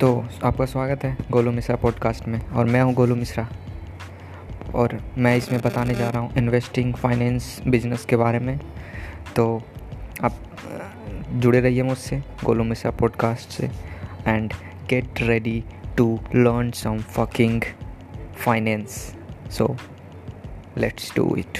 तो आपका स्वागत है गोलू मिश्रा पॉडकास्ट में, और मैं हूँ गोलू मिश्रा। और मैं इसमें बताने जा रहा हूँ इन्वेस्टिंग फाइनेंस बिज़नेस के बारे में। तो आप जुड़े रहिए मुझसे, गोलू मिश्रा पॉडकास्ट से। And get ready to learn some fucking finance so let's do it